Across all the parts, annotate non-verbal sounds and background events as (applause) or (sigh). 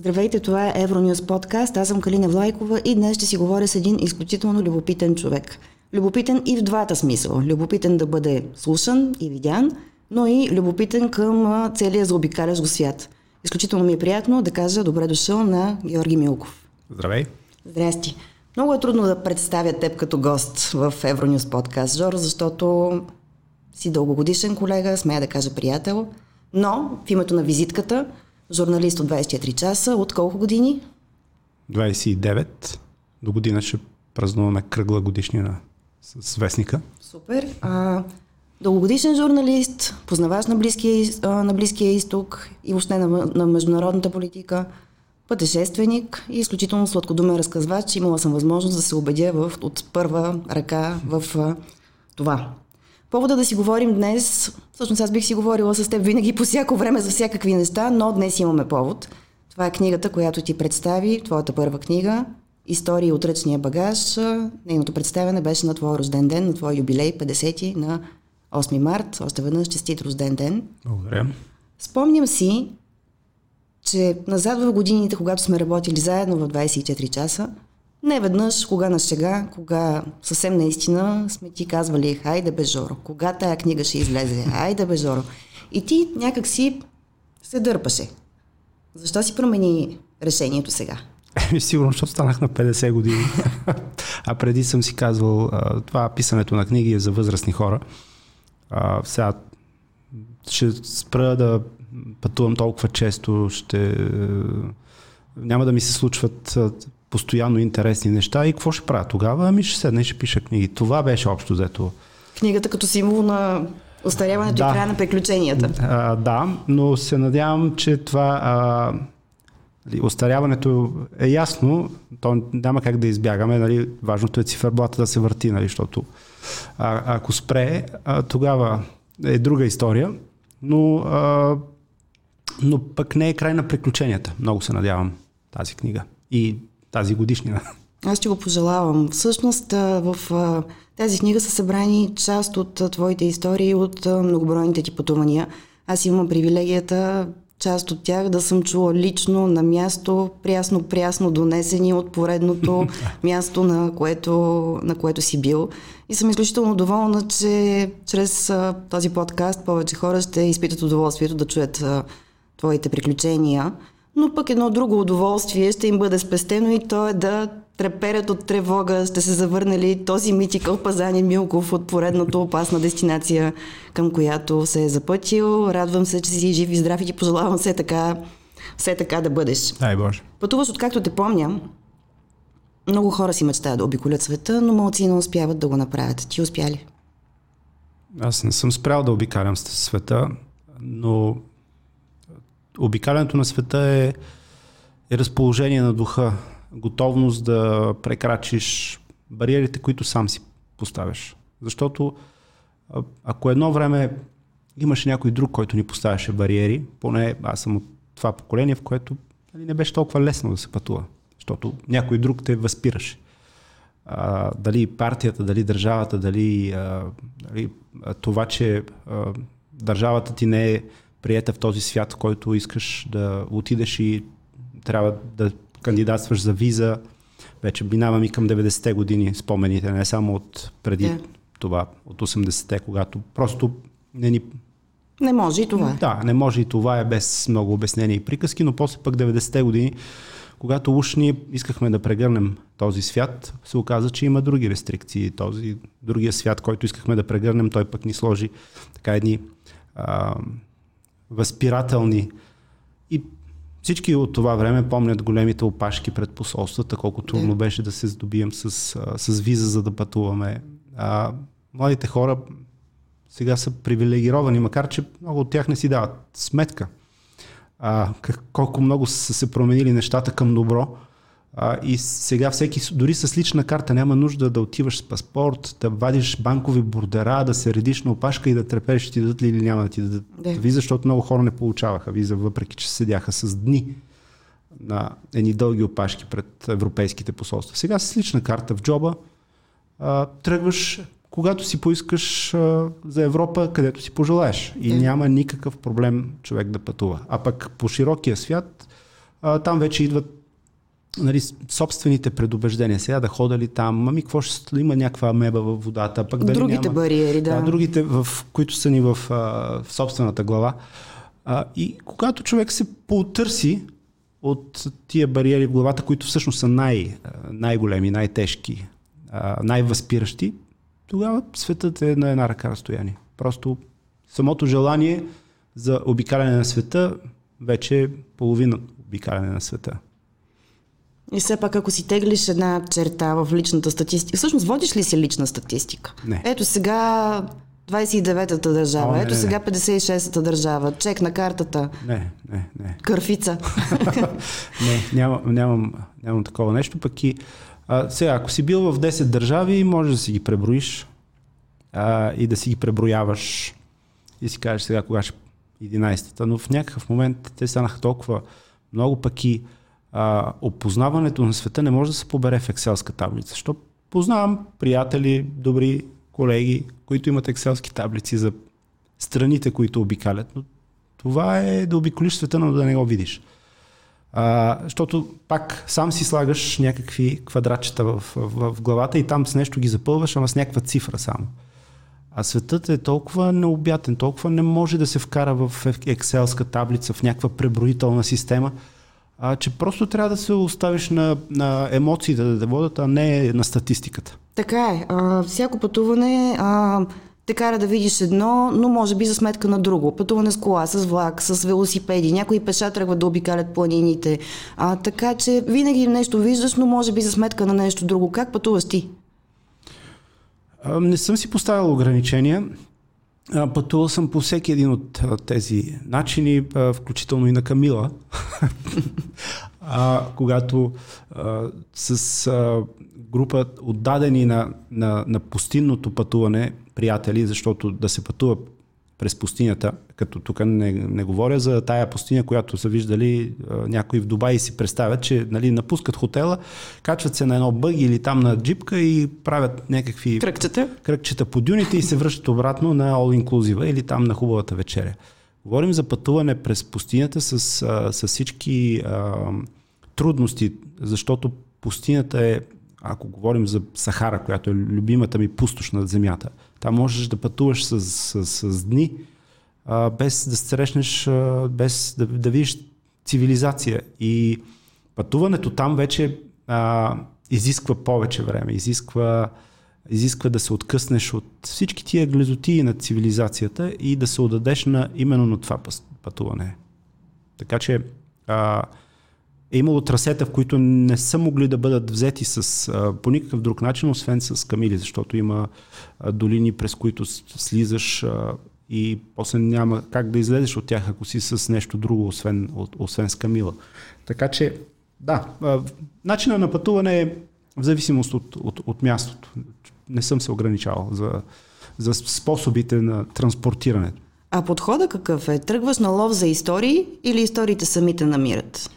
Здравейте, това е Евронюс подкаст. Аз съм Калина Влайкова и днес ще си говоря с един изключително любопитен човек. Любопитен и в двата смисъла. Любопитен да бъде слушан и видян, но и любопитен към целия заобикалящ го свят. Изключително ми е приятно да кажа добре дошъл на Георги Милков. Здравей! Здрасти! Много е трудно да представя теб като гост в Евронюс подкаст, Жор, защото си дългогодишен колега, смея да кажа приятел, но в името на визитката – журналист от 24 часа. От колко години? 29. До година ще празнуваме кръгла годишнина с вестника. Супер. А, дългогодишен журналист, познавач на Близкия, на Близкия изток и въобще на, на международната политика, пътешественик и изключително сладкодумен разказвач. Имала съм възможност да се убедя в, от първа ръка в това. Повода да си говорим днес, всъщност аз бих си говорила с теб винаги по всяко време за всякакви неща, но днес имаме повод. Това е книгата, която ти представи, твоята първа книга, Истории от ръчния багаж. Нейното представяне беше на твой рожден ден, на твой юбилей, 50-ти, на 8 март. Още веднъж честит рожден ден. Благодаря. Спомням си, че назад в годините, когато сме работили заедно в 24 часа, не веднъж, кога на шега, кога съвсем наистина сме ти казвали, хайде бе Жоро, кога тая книга ще излезе, хайде бе Жоро. И ти някак си се дърпаше. Защо си промени решението сега? Сигурно, защото станах на 50 години. а преди съм си казвал, това писането на книги е за възрастни хора. А, сега ще спра да пътувам толкова често, ще няма да ми се случват постоянно интересни неща и какво ще правя тогава? Ами ще седна и ще пиша книги. Това беше общо взето. Книгата като символ на остаряването да. и края на приключенията. А, да, но се надявам, че това а, остаряването е ясно, то няма как да избягаме, нали, важното е циферблата да се върти, нали, защото а, ако спре, а, тогава е друга история, но, а, но пък не е край на приключенията. Много се надявам тази книга. И тази годишнина. Аз ще го пожелавам. Всъщност в тази книга са събрани част от твоите истории от многобройните ти пътувания. Аз имам привилегията част от тях да съм чула лично на място, прясно-прясно донесени от поредното (laughs) място, на което, на което си бил. И съм изключително доволна, че чрез този подкаст повече хора ще изпитат удоволствието да чуят твоите приключения но пък едно друго удоволствие ще им бъде спестено и то е да треперят от тревога, ще се завърнали този митикъл Пазани Милков от поредната опасна дестинация, към която се е запътил. Радвам се, че си жив и здрав и ти пожелавам все така, все така да бъдеш. Дай Боже. Пътуваш откакто те помня. Много хора си мечтаят да обиколят света, но малци не успяват да го направят. Ти успя ли? Аз не съм спрял да обикалям света, но обикалянето на света е, е разположение на духа, готовност да прекрачиш бариерите, които сам си поставяш. Защото ако едно време имаше някой друг, който ни поставяше бариери, поне аз съм от това поколение, в което нали, не беше толкова лесно да се пътува, защото някой друг те възпираше. А, дали партията, дали държавата, дали, а, дали това, че а, държавата ти не е приета в този свят, в който искаш да отидеш и трябва да кандидатстваш за виза. Вече минавам и към 90-те години спомените, не само от преди yeah. това, от 80-те, когато просто не ни... Не може и това. Да, не може и това е без много обяснения и приказки, но после пък 90-те години, когато уж ние искахме да прегърнем този свят, се оказа, че има други рестрикции. Този другия свят, който искахме да прегърнем, той пък ни сложи така едни а, възпирателни. И всички от това време помнят големите опашки пред посолствата, колко трудно беше да се здобием с, с виза, за да пътуваме. А, младите хора сега са привилегировани, макар че много от тях не си дават сметка. А, как, колко много са се променили нещата към добро. А, и сега всеки, дори с лична карта, няма нужда да отиваш с паспорт, да вадиш банкови бордера, да се редиш на опашка и да трепеш, ще ти дадат ли или няма да ти дадат да. виза, защото много хора не получаваха виза, въпреки че седяха с дни на едни дълги опашки пред европейските посолства. Сега с лична карта в джоба а, тръгваш, когато си поискаш а, за Европа, където си пожелаеш. И да. няма никакъв проблем човек да пътува. А пък по широкия свят а, там вече идват нали, собствените предубеждения. Сега да хода ли там, ами какво ще има някаква амеба във водата. Пък дали другите няма, бариери, да. да. Другите, в, които са ни в, а, в собствената глава. А, и когато човек се потърси от тия бариери в главата, които всъщност са най, най-големи, най-тежки, най-възпиращи, тогава светът е на една ръка разстояние. Просто самото желание за обикаляне на света вече е половина обикаляне на света. И все пак, ако си теглиш една черта в личната статистика, всъщност водиш ли си лична статистика? Не. Ето сега 29-та държава, О, не, ето не, сега 56-та държава, чек на картата, Не, не, не. кърфица. (laughs) не, нямам, нямам, нямам такова нещо. Пък и а, сега, ако си бил в 10 държави, може да си ги преброиш а, и да си ги преброяваш и си кажеш сега кога ще 11-та, но в някакъв момент те станаха толкова много пък и а, опознаването на света не може да се побере в екселска таблица. Защо познавам приятели, добри колеги, които имат екселски таблици за страните, които обикалят, но това е да обиколиш света, но да не го видиш. А, защото пак сам си слагаш някакви квадратчета в, в, в главата и там с нещо ги запълваш, ама с някаква цифра само. А светът е толкова необятен, толкова не може да се вкара в екселска таблица, в някаква преброителна система, а, че просто трябва да се оставиш на, на емоциите да те водят, а не на статистиката. Така е. А, всяко пътуване а, те кара да видиш едно, но може би за сметка на друго. Пътуване с кола, с влак, с велосипеди. Някои пеша тръгват да обикалят планините. А, така че винаги нещо виждаш, но може би за сметка на нещо друго. Как пътуваш ти? Не съм си поставил ограничения. Пътувал съм по всеки един от тези начини, включително и на Камила, (laughs) а, когато а, с а, група отдадени на, на, на пустинното пътуване приятели, защото да се пътува през пустинята, като тук не, не говоря за тая пустиня, която са виждали а, някои в Дубай и си представят, че нали, напускат хотела, качват се на едно бъги или там на джипка и правят някакви Кръгчета? кръгчета по дюните и се връщат обратно на All Inclusive или там на хубавата вечеря. Говорим за пътуване през пустинята с, с всички а, трудности, защото пустинята е, ако говорим за Сахара, която е любимата ми пустош на земята, там можеш да пътуваш с, с, с, дни, а, без да срещнеш, а, без да, да видиш цивилизация. И пътуването там вече а, изисква повече време, изисква, изисква да се откъснеш от всички тия глезотии на цивилизацията и да се отдадеш на, именно на това пътуване. Така че а, е имало трасета, в които не са могли да бъдат взети с, а, по никакъв друг начин, освен с камили, защото има а, долини, през които слизаш а, и после няма как да излезеш от тях, ако си с нещо друго, освен, освен с камила. Така че, да, а, начина на пътуване е в зависимост от, от, от мястото. Не съм се ограничавал за, за способите на транспортирането. А подхода какъв е? Тръгваш на лов за истории или историите самите намират?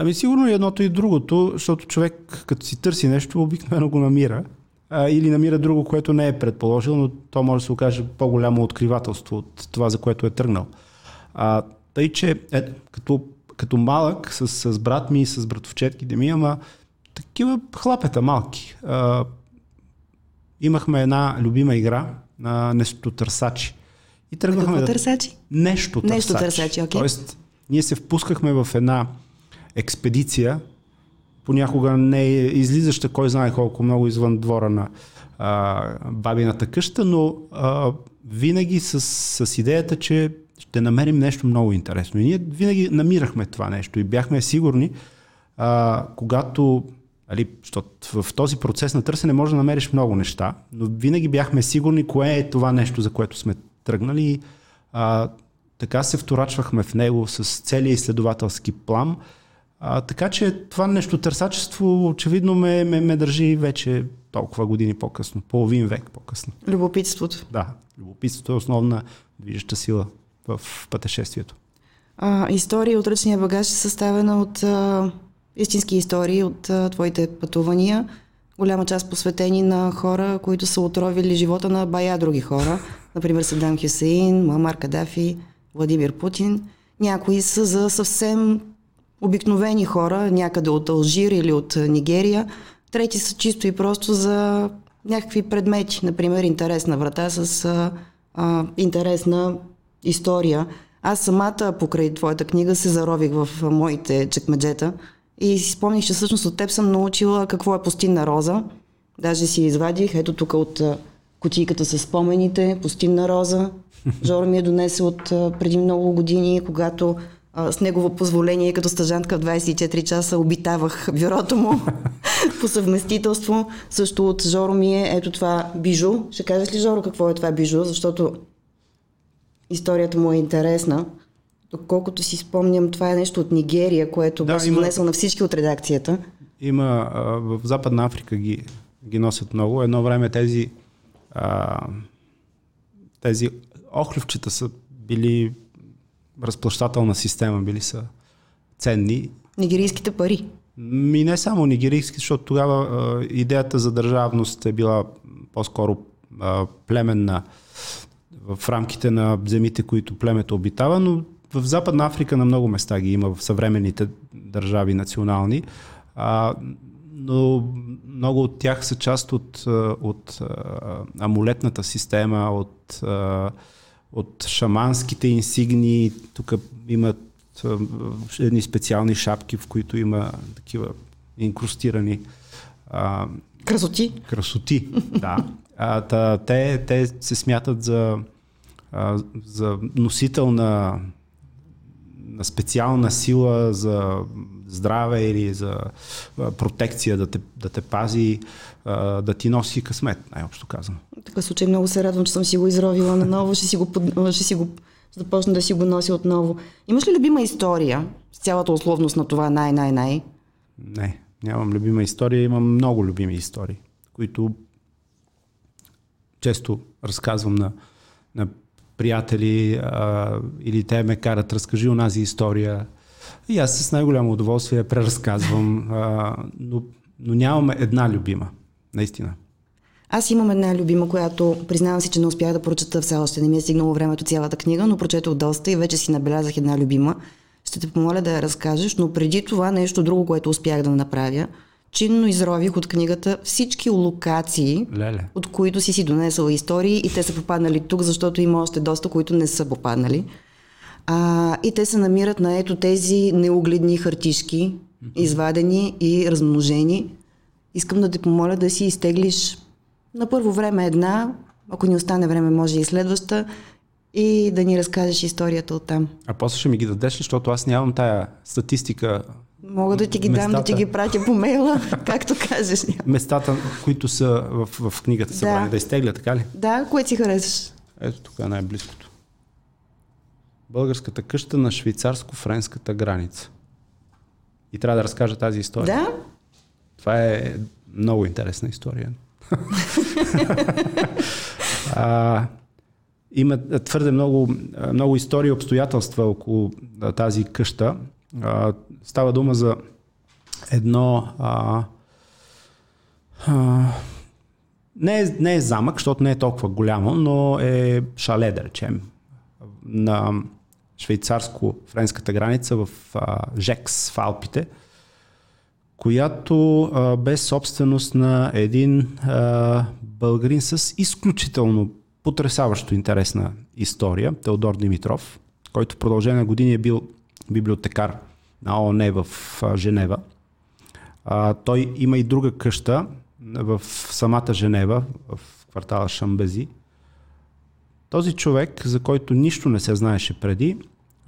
Ами сигурно и едното и другото, защото човек като си търси нещо, обикновено го намира. А, или намира друго, което не е предположил, но то може да се окаже по-голямо откривателство от това, за което е тръгнал. А, тъй, че е, като, като малък с, с брат ми и с братовчетките ми, ама такива хлапета малки. А, имахме една любима игра на нещо търсачи. И Какво да... търсачи? Нещо търсачи. Нещо търсачи, окей. Тоест, ние се впускахме в една експедиция, понякога не е излизаща кой знае колко много извън двора на а, бабината къща, но а, винаги с, с идеята, че ще намерим нещо много интересно. И ние винаги намирахме това нещо и бяхме сигурни, а, когато, али, в този процес на търсене може да намериш много неща, но винаги бяхме сигурни кое е това нещо, за което сме тръгнали. А, така се вторачвахме в него с целия изследователски план. А, така че това нещо търсачество очевидно ме, ме, ме държи вече толкова години по-късно, половин век по-късно. Любопитството. Да, любопитството е основна движеща сила в пътешествието. А, история от ръчния багаж е съставена от а, истински истории от а, твоите пътувания. Голяма част посветени на хора, които са отровили живота на бая други хора. Например Садам Хюсеин, Муамар Кадафи, Владимир Путин. Някои са за съвсем обикновени хора, някъде от Алжир или от Нигерия. Трети са чисто и просто за някакви предмети, например интересна врата с а, а, интересна история. Аз самата покрай твоята книга се зарових в моите чекмеджета и си спомних, че всъщност от теб съм научила какво е пустинна роза. Даже си извадих, ето тук от кутийката с спомените, пустинна роза. (laughs) Жоро ми е донесе от преди много години, когато с негово позволение, като стъжантка в 24 часа обитавах бюрото му (laughs) по съвместителство. Също от Жоро ми е ето това бижу. Ще кажеш ли, Жоро, какво е това бижу? Защото историята му е интересна. Доколкото си спомням, това е нещо от Нигерия, което да, беше донесъл на всички от редакцията. Има, а, в Западна Африка ги, ги носят много. Едно време тези а, тези охлювчета са били разплащателна система, били са ценни. Нигерийските пари. Ми не само нигерийски, защото тогава а, идеята за държавност е била по-скоро а, племенна в рамките на земите, които племето обитава, но в Западна Африка на много места ги има в съвременните държави национални. А, но много от тях са част от, от амулетната система, от, от шаманските инсигни. Тук имат едни специални шапки, в които има такива инкрустирани красоти. Красоти, да. А, та, те, те се смятат за, а, за носител на, на специална сила за здраве или за протекция да те, да те пази, да ти носи късмет, най-общо казано. В такъв случай много се радвам, че съм си го изровила наново, ще си го, ще си го започна да си го нося отново. Имаш ли любима история с цялата условност на това най-най-най? Не, нямам любима история, имам много любими истории, които често разказвам на, на приятели а, или те ме карат, разкажи онази история. И аз с най-голямо удоволствие преразказвам, а, но, но нямаме една любима, наистина. Аз имам една любима, която признавам си, че не успях да прочета все още. Не ми е стигнало времето цялата книга, но прочетох доста и вече си набелязах една любима. Ще те помоля да я разкажеш, но преди това нещо друго, което успях да направя – чинно изрових от книгата всички локации, Леле. от които си си донесла истории и те са попаднали тук, защото има още доста, които не са попаднали. А, и те се намират на ето тези неугледни хартишки, извадени и размножени. Искам да те помоля да си изтеглиш на първо време една, ако ни остане време, може и следваща, и да ни разкажеш историята от там. А после ще ми ги дадеш, защото аз нямам тая статистика Мога да ти ги местата, дам, да ти ги пратя по мейла, (laughs) както кажеш. Местата, които са в, в книгата събрани, да. да изтегля, така ли? Да, което си харесаш. Ето тук е най-близкото. Българската къща на швейцарско-френската граница. И трябва да разкажа тази история. Да? Това е много интересна история. (laughs) а, има твърде много, много истории и обстоятелства около тази къща. А, става дума за едно. А, а, не, е, не е замък, защото не е толкова голямо, но е шале, да речем, на швейцарско-френската граница в а, Жекс в Алпите, която а, бе собственост на един а, българин с изключително потрясаващо интересна история, Теодор Димитров, който в продължение на години е бил библиотекар на ООН в Женева. А, той има и друга къща в самата Женева, в квартала Шамбези. Този човек, за който нищо не се знаеше преди,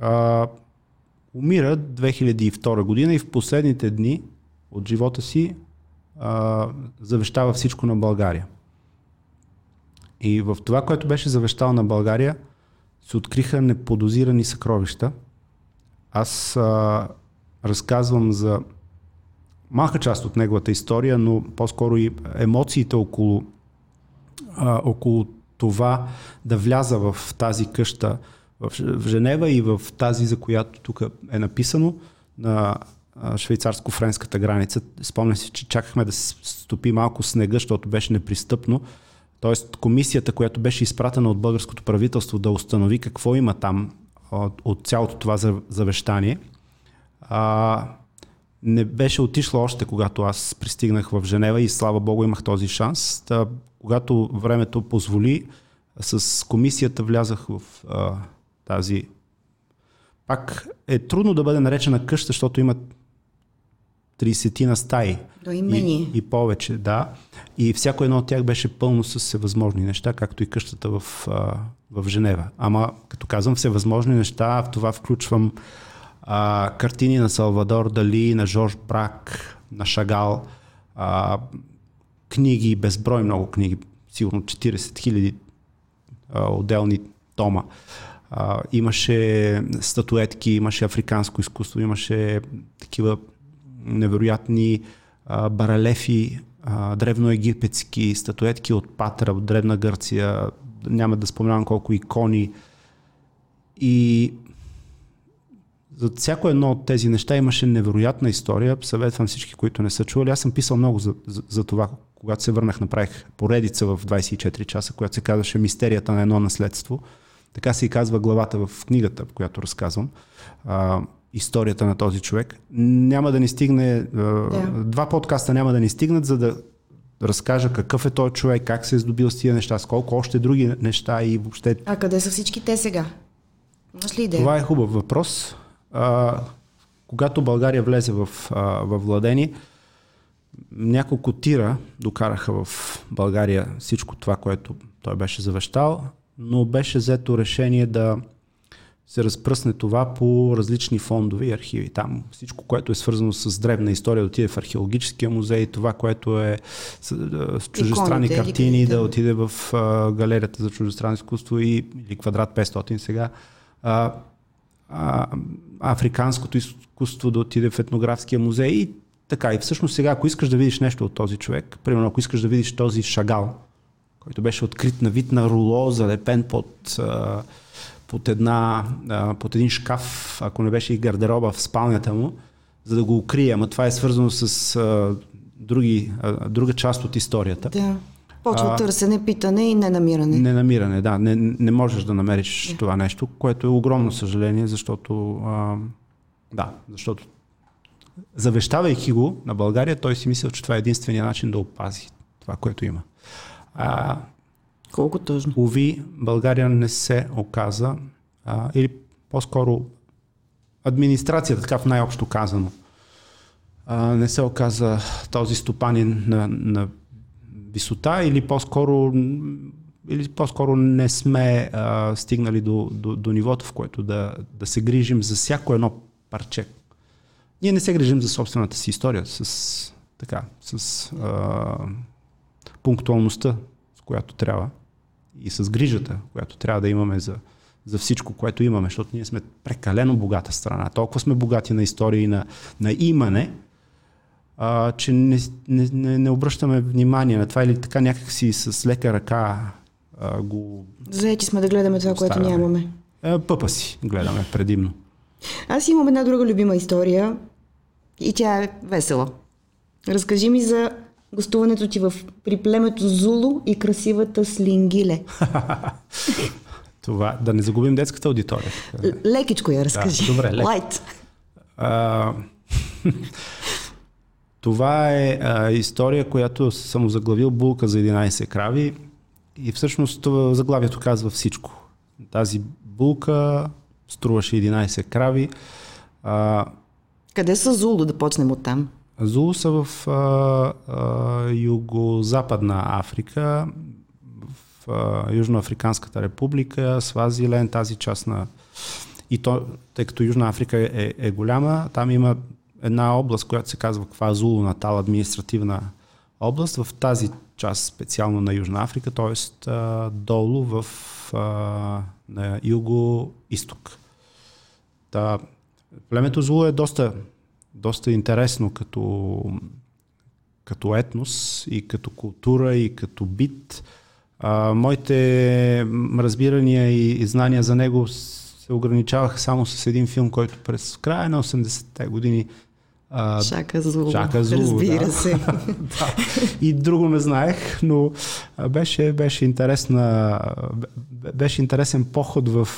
а, умира 2002 година и в последните дни от живота си а, завещава всичко на България. И в това, което беше завещал на България, се откриха неподозирани съкровища. Аз а, разказвам за малка част от неговата история, но по-скоро и емоциите около, а, около това да вляза в тази къща в, Женева и в тази, за която тук е написано, на швейцарско-френската граница. Спомням си, че чакахме да се стопи малко снега, защото беше непристъпно. Тоест комисията, която беше изпратена от българското правителство да установи какво има там от, от цялото това завещание – А, не беше отишла още, когато аз пристигнах в Женева и слава Богу имах този шанс. Та, когато времето позволи, с комисията влязах в а, тази. Пак е трудно да бъде наречена къща, защото имат 30 на стаи. До имени. И, и повече, да. И всяко едно от тях беше пълно с всевъзможни неща, както и къщата в, а, в Женева. Ама, като казвам всевъзможни неща, в това включвам а, картини на Салвадор Дали, на Жорж Брак, на Шагал, а, книги, безброй много книги, сигурно 40 хиляди отделни тома. А, имаше статуетки, имаше африканско изкуство, имаше такива невероятни а, баралефи, а, древноегипетски статуетки от Патра, от Древна Гърция, няма да споменавам колко икони. И за всяко едно от тези неща имаше невероятна история. Съветвам всички, които не са чували. Аз съм писал много за, за, за това. Когато се върнах, направих поредица в 24 часа, която се казваше Мистерията на едно наследство. Така се и казва главата в книгата, в която разказвам. А, историята на този човек. Няма да ни стигне. Да. Два подкаста няма да ни стигнат, за да разкажа какъв е този човек, как се е здобил с тия неща, с колко още други неща и въобще. А къде са всички те сега? Имаш ли идея? Това е хубав въпрос а, когато България влезе в, а, в владение, няколко тира докараха в България всичко това, което той беше завещал, но беше взето решение да се разпръсне това по различни фондове и архиви. Там всичко, което е свързано с древна история, да отиде в археологическия музей, това, което е с, чужестранни Иконите, картини, да отиде в галерията за чужестранно изкуство и, или квадрат 500 сега. А, африканското изкуство да отиде в етнографския музей и така. И всъщност сега, ако искаш да видиш нещо от този човек, примерно ако искаш да видиш този шагал, който беше открит на вид на руло, залепен под, под, една, под един шкаф, ако не беше и гардероба в спалнята му, за да го укрие. Ама това е свързано с други, друга част от историята. Да. Почва а, търсене, питане и ненамиране. Ненамиране, да. Не, не можеш да намериш yeah. това нещо, което е огромно съжаление, защото а, да, защото завещавайки го на България, той си мисля, че това е единствения начин да опази това, което има. А, Колко тъжно. Уви, България не се оказа, а, или по-скоро администрацията, така в най-общо казано, а, не се оказа този стопанин на, на висота или по-скоро или по-скоро не сме а, стигнали до, до, до нивото, в което да, да се грижим за всяко едно парче. Ние не се грижим за собствената си история, с, така, с а, пунктуалността, с която трябва и с грижата, която трябва да имаме за, за всичко, което имаме, защото ние сме прекалено богата страна. Толкова сме богати на история и на, на имане, а, че не, не, не, не обръщаме внимание на това или така някакси с лека ръка а, го... Заети сме да гледаме това, което нямаме. А, пъпа си гледаме предимно. Аз имам една друга любима история и тя е весела. Разкажи ми за гостуването ти в, при племето Зулу и красивата Слингиле. (laughs) Това, да не загубим детската аудитория. Лекичко я разкажи. Да, добре, лек. Лайт. А, (laughs) Това е а, история, която съм заглавил Булка за 11 крави и всъщност това заглавието казва всичко. Тази булка струваше 11 крави. А, Къде са Зулу, да почнем от там? Зулу са в а, а, юго-западна Африка, в а, Южноафриканската република, Свазилен, тази част на... И то, тъй като Южна Африка е, е голяма, там има една област, която се казва Квазулу Натал, административна област, в тази част специално на Южна Африка, т.е. долу в на юго-исток. Та, племето Зулу е доста, доста интересно като, като етнос и като култура и като бит. А, моите разбирания и, и знания за него се ограничаваха само с един филм, който през края на 80-те години а, Шака Зулу. Шака Зулу, Разбира да. се. (laughs) да. И друго не знаех, но беше, беше, интересна, беше интересен поход в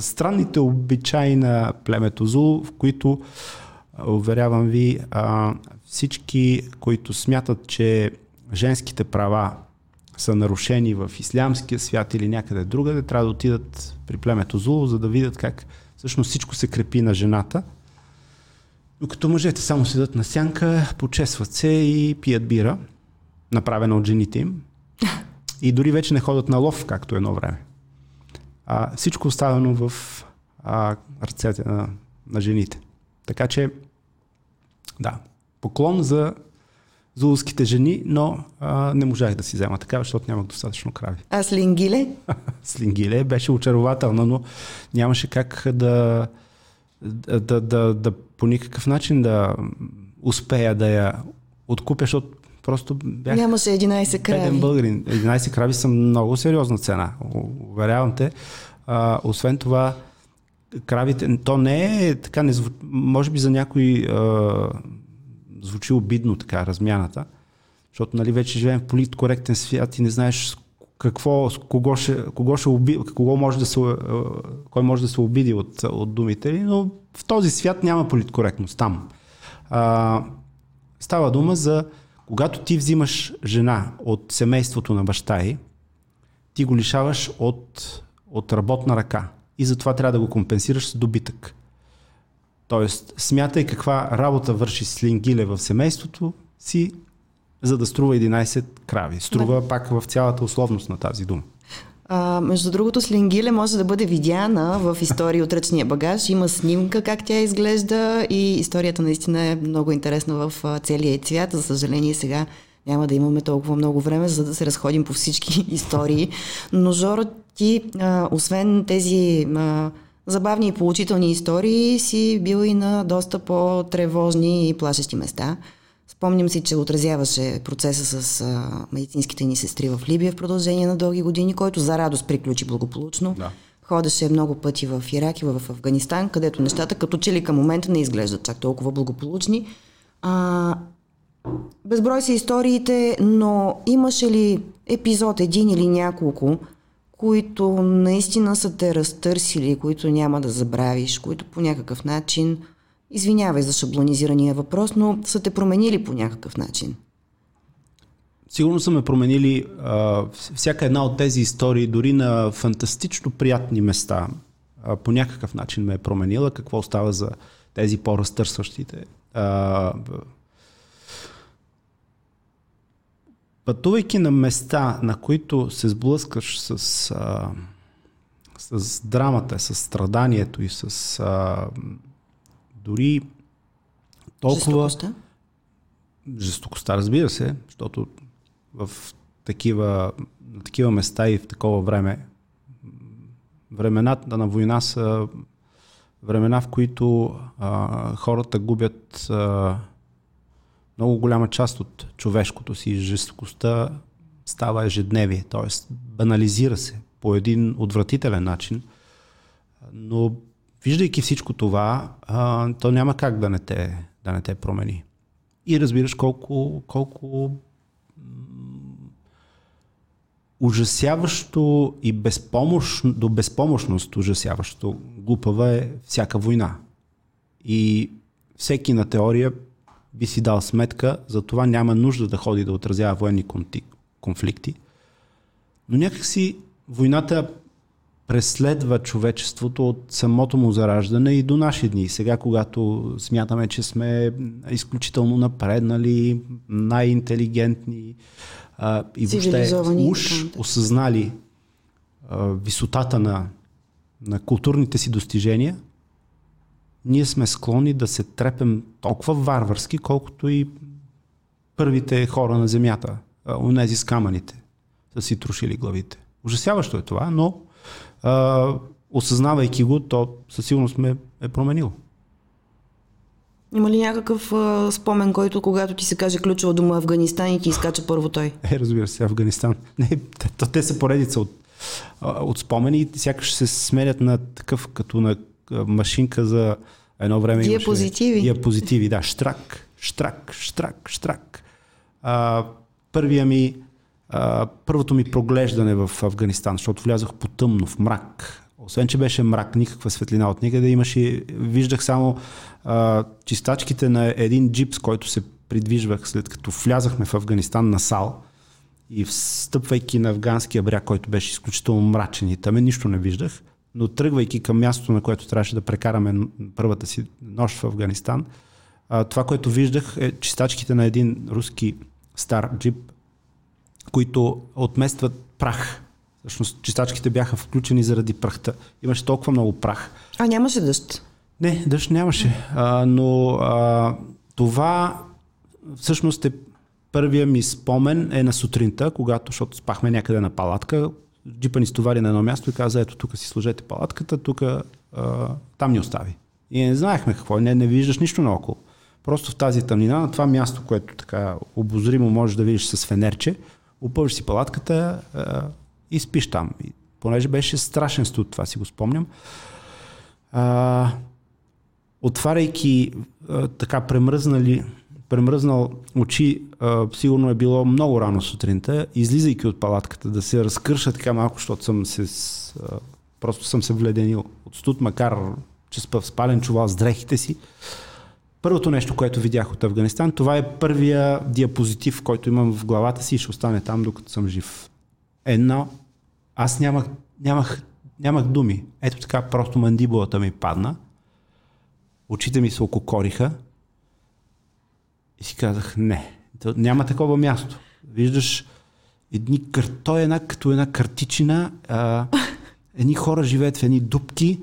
странните обичаи на племето Зулу, в които уверявам ви, всички, които смятат, че женските права са нарушени в ислямския свят или някъде другаде, трябва да отидат при племето Зулу, за да видят как всъщност всичко се крепи на жената. Докато мъжете само седат на сянка, почесват се и пият бира, направена от жените им. (laughs) И дори вече не ходят на лов, както едно време. А, всичко оставено в а, ръцете на, на жените. Така че, да, поклон за зулските жени, но а, не можах да си взема такава, защото нямах достатъчно крави. А Слингиле? (laughs) Слингиле беше очарователна, но нямаше как да, да, да, да, по никакъв начин да успея да я откупя, защото просто бях... Нямаше 11 крави. българин. 11 крави са много сериозна цена, уверявам те. А, освен това, кравите, то не е така, не, може би за някой а, звучи обидно така размяната, защото нали, вече живеем в политкоректен свят и не знаеш какво, кого, ще, кого, ще оби, кого може да се, кой може да се обиди от, от думите но в този свят няма политкоректност там. А, става дума за когато ти взимаш жена от семейството на баща й, ти го лишаваш от, от работна ръка и затова трябва да го компенсираш с добитък. Тоест, смятай каква работа върши Слингиле в семейството си, за да струва 11 крави. Струва да. пак в цялата условност на тази дума. А, между другото, Слингиле може да бъде видяна в истории от ръчния багаж. Има снимка как тя изглежда и историята наистина е много интересна в целия цвят. За съжаление сега няма да имаме толкова много време, за да се разходим по всички (laughs) истории. Но Жоро, ти, а, освен тези а, забавни и получителни истории, си бил и на доста по-тревожни и плашещи места. Спомням си, че отразяваше процеса с а, медицинските ни сестри в Либия в продължение на дълги години, който за радост приключи благополучно. Да. Ходеше много пъти в Ирак и в Афганистан, където нещата като че ли към момента не изглеждат чак толкова благополучни. А, безброй са историите, но имаше ли епизод един или няколко, които наистина са те разтърсили, които няма да забравиш, които по някакъв начин, извинявай за шаблонизирания въпрос, но са те променили по някакъв начин? Сигурно са ме променили а, всяка една от тези истории, дори на фантастично приятни места. А, по някакъв начин ме е променила. Какво става за тези по-разтърсващите? А, пътувайки на места, на които се сблъскаш с, а, с драмата, с страданието и с а, дори толкова... Жестокостта? Жестокостта, разбира се, защото в такива, на такива места и в такова време времената на война са времена, в които а, хората губят а, много голяма част от човешкото си. Жестокостта става ежедневие, т.е. банализира се по един отвратителен начин, но виждайки всичко това, то няма как да не те, да не те промени. И разбираш колко, колко ужасяващо и безпомощно, до безпомощност ужасяващо глупава е всяка война. И всеки на теория би си дал сметка, за това няма нужда да ходи да отразява военни конфликти. Но някакси войната преследва човечеството от самото му зараждане и до наши дни. Сега, когато смятаме, че сме изключително напреднали, най-интелигентни а, и въобще уж осъзнали а, висотата на, на културните си достижения – ние сме склонни да се трепем толкова варварски, колкото и първите хора на земята, унези с камъните, са си трошили главите. Ужасяващо е това, но а, осъзнавайки го, то със сигурност ме е променило. Има ли някакъв а, спомен, който когато ти се каже ключова дума Афганистан и ти изкача първо той? Е, разбира се, Афганистан. Не, те, те са поредица от, от спомени и сякаш се сменят на такъв, като на машинка за едно време Диапозитиви. Диапозитиви, да. Штрак, штрак, штрак, штрак. А, първия ми, първото ми проглеждане в Афганистан, защото влязох по тъмно, в мрак. освен, че беше мрак, никаква светлина от никъде, имаше, виждах само а, чистачките на един джип, с който се придвижвах след като влязахме в Афганистан на Сал. И встъпвайки на афганския бряг, който беше изключително мрачен и тъмен, нищо не виждах, но тръгвайки към мястото, на което трябваше да прекараме първата си нощ в Афганистан, това, което виждах е чистачките на един руски стар джип, които отместват прах. Всъщност чистачките бяха включени заради прахта. Имаше толкова много прах. А нямаше дъжд? Не, дъжд нямаше. А, но а, това всъщност е първия ми спомен е на сутринта, когато, защото спахме някъде на палатка, джипа ни стовари на едно място и каза, ето тук си сложете палатката, тук там ни остави. И не знаехме какво, не, не виждаш нищо наоколо. Просто в тази тъмнина, на това място, което така обозримо можеш да видиш с фенерче, опъваш си палатката и спиш там. И, понеже беше страшен студ, това си го спомням. А, отваряйки а, така премръзнали, премръзнал очи, а, сигурно е било много рано сутринта, излизайки от палатката да се разкърша така малко, защото съм се, а, просто съм се вледенил от студ, макар че спа спален чувал с дрехите си. Първото нещо, което видях от Афганистан, това е първия диапозитив, който имам в главата си и ще остане там, докато съм жив. Едно, аз нямах, нямах, нямах думи. Ето така, просто мандибулата ми падна, очите ми се ококориха и си казах, не, няма такова място. Виждаш, едни кар... той е една, като една картичина, а, (laughs) едни хора живеят в едни дупки,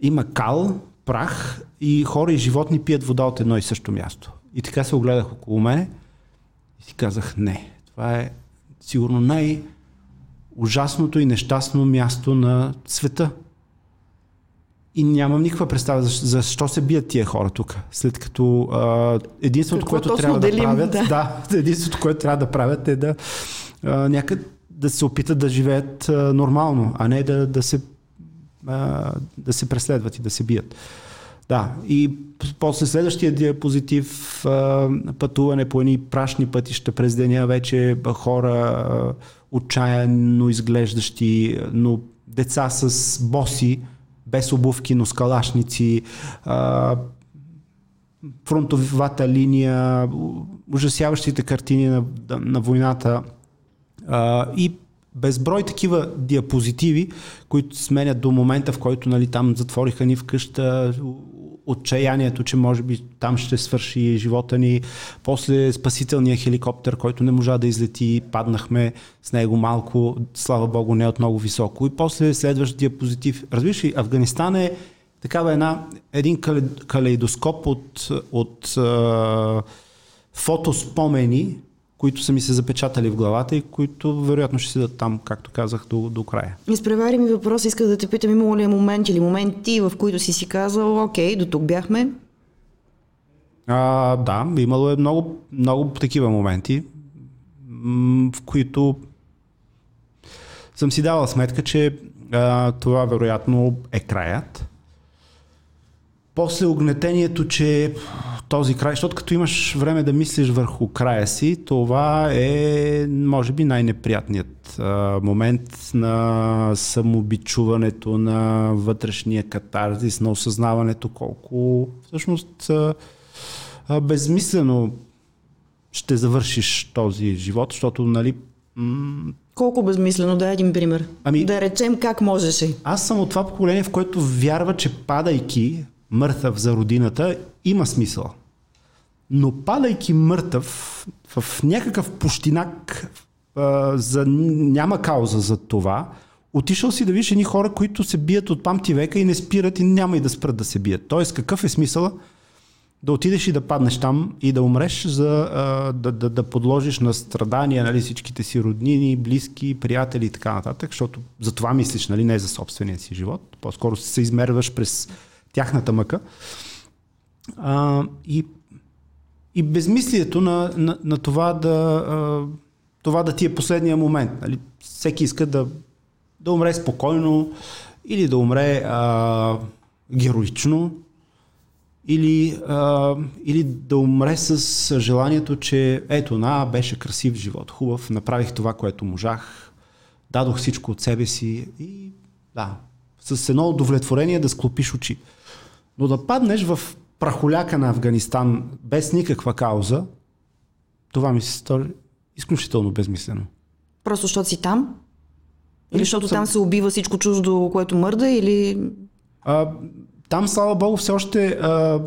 има кал, прах и хора и животни пият вода от едно и също място. И така се огледах около мене и си казах, не, това е сигурно най-ужасното и нещастно място на света. И нямам никаква представа защо, защо се бият тия хора тук. След като а, единственото, Какво което трябва делим, да правят, да. да, (laughs) единственото, което трябва да правят е да а, някъде да се опитат да живеят а, нормално, а не да, да се да се преследват и да се бият. Да, и после следващия диапозитив пътуване по едни прашни пътища през деня, вече хора отчаяно изглеждащи, но деца с боси, без обувки, но с калашници, а, фронтовата линия, ужасяващите картини на, на войната и безброй такива диапозитиви, които сменят до момента, в който нали, там затвориха ни вкъща, отчаянието, че може би там ще свърши живота ни. После спасителния хеликоптер, който не можа да излети, паднахме с него малко, слава богу, не от много високо. И после следващ диапозитив. Разбираш ли, Афганистан е такава една, един калейдоскоп от, от от фотоспомени, които са ми се запечатали в главата и които вероятно ще седат там, както казах, до, до края. Изпревари ми въпрос, исках да те питам, имало ли е момент или моменти, в които си си казал, окей, до тук бяхме? А, да, имало е много, много такива моменти, в които съм си давал сметка, че а, това вероятно е краят. После огнетението, че този край, защото като имаш време да мислиш върху края си, това е, може би, най-неприятният а, момент на самобичуването, на вътрешния катарзис, на осъзнаването колко всъщност а, а, безмислено ще завършиш този живот, защото, нали, м- колко безмислено, да един пример. Ами, да речем как можеше. Аз съм от това поколение, в което вярва, че падайки мъртъв за родината, има смисъл. Но падайки мъртъв в някакъв пущинак, за, няма кауза за това, отишъл си да видиш едни хора, които се бият от памти века и не спират и няма и да спрат да се бият. Тоест, какъв е смисъла да отидеш и да паднеш там и да умреш, за да, да, да подложиш на страдания нали, всичките си роднини, близки, приятели и така нататък, защото за това мислиш, нали, не за собствения си живот. По-скоро се измерваш през тяхната мъка. А, и, и безмислието на, на, на това, да, а, това да ти е последния момент. Нали? Всеки иска да, да умре спокойно или да умре а, героично, или, а, или да умре с желанието, че ето, на, беше красив живот, хубав, направих това, което можах, дадох всичко от себе си и да, с едно удовлетворение да склопиш очи. Но да паднеш в прахоляка на Афганистан без никаква кауза, това ми се стори изключително безмислено. Просто защото си там? Или защото съм... там се убива всичко чуждо, което мърда, или... А, там, слава богу, все още а,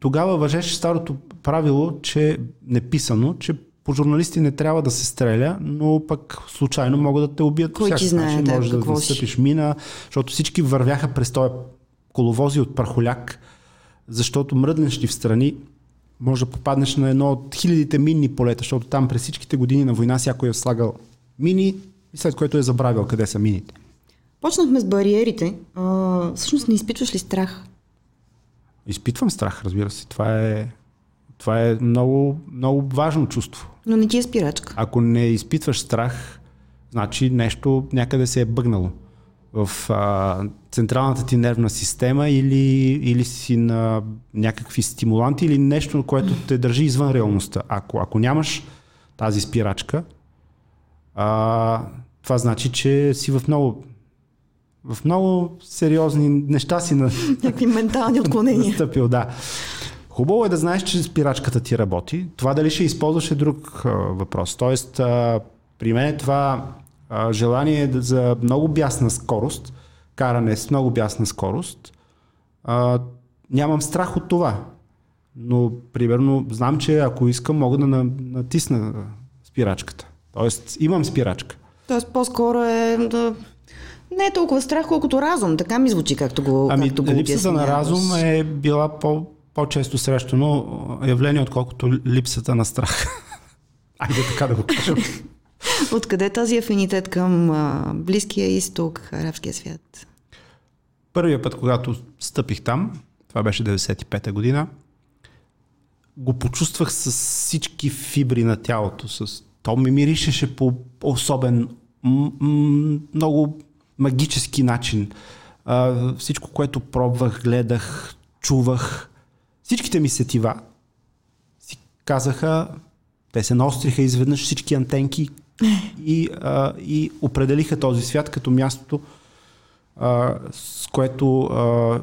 тогава въжеше старото правило, че неписано, че по журналисти не трябва да се стреля, но пък случайно могат да те убият Кой по знае. Да, може да настъпиш мина, защото всички вървяха през този коловози от пархоляк, защото мръднеш ли в страни, може да попаднеш на едно от хилядите минни полета, защото там през всичките години на война всякой е слагал мини и след което е забравил къде са мините. Почнахме с бариерите. А, всъщност не изпитваш ли страх? Изпитвам страх, разбира се. Това е, това е много, много важно чувство. Но не ти е спирачка. Ако не изпитваш страх, значи нещо някъде се е бъгнало в а, централната ти нервна система или, или си на някакви стимуланти или нещо, което те държи извън реалността. Ако, ако нямаш тази спирачка, а, това значи, че си в много в много сериозни неща си на... (laughs) Някакви ментални отклонения. Настъпил, да. Хубаво е да знаеш, че спирачката ти работи. Това дали ще използваш е друг а, въпрос. Тоест, а, при мен е това а, желание за много бясна скорост, каране с много бясна скорост, а, нямам страх от това. Но, примерно, знам, че ако искам, мога да натисна спирачката. Тоест, имам спирачка. Тоест, по-скоро е да не е толкова страх, колкото разум. Така ми звучи, както го Ами, както го липсата на разум е била по, по-често срещано явление, отколкото липсата на страх. (laughs) Айде така да го кажем. Откъде този афинитет към Близкия изток, арабския свят? Първият път, когато стъпих там, това беше 95-та година, го почувствах с всички фибри на тялото. С... То ми миришеше по особен, много магически начин. Всичко, което пробвах, гледах, чувах, всичките ми сетива си казаха, те се наостриха изведнъж всички антенки и, а, и определиха този свят като мястото, а, с което а,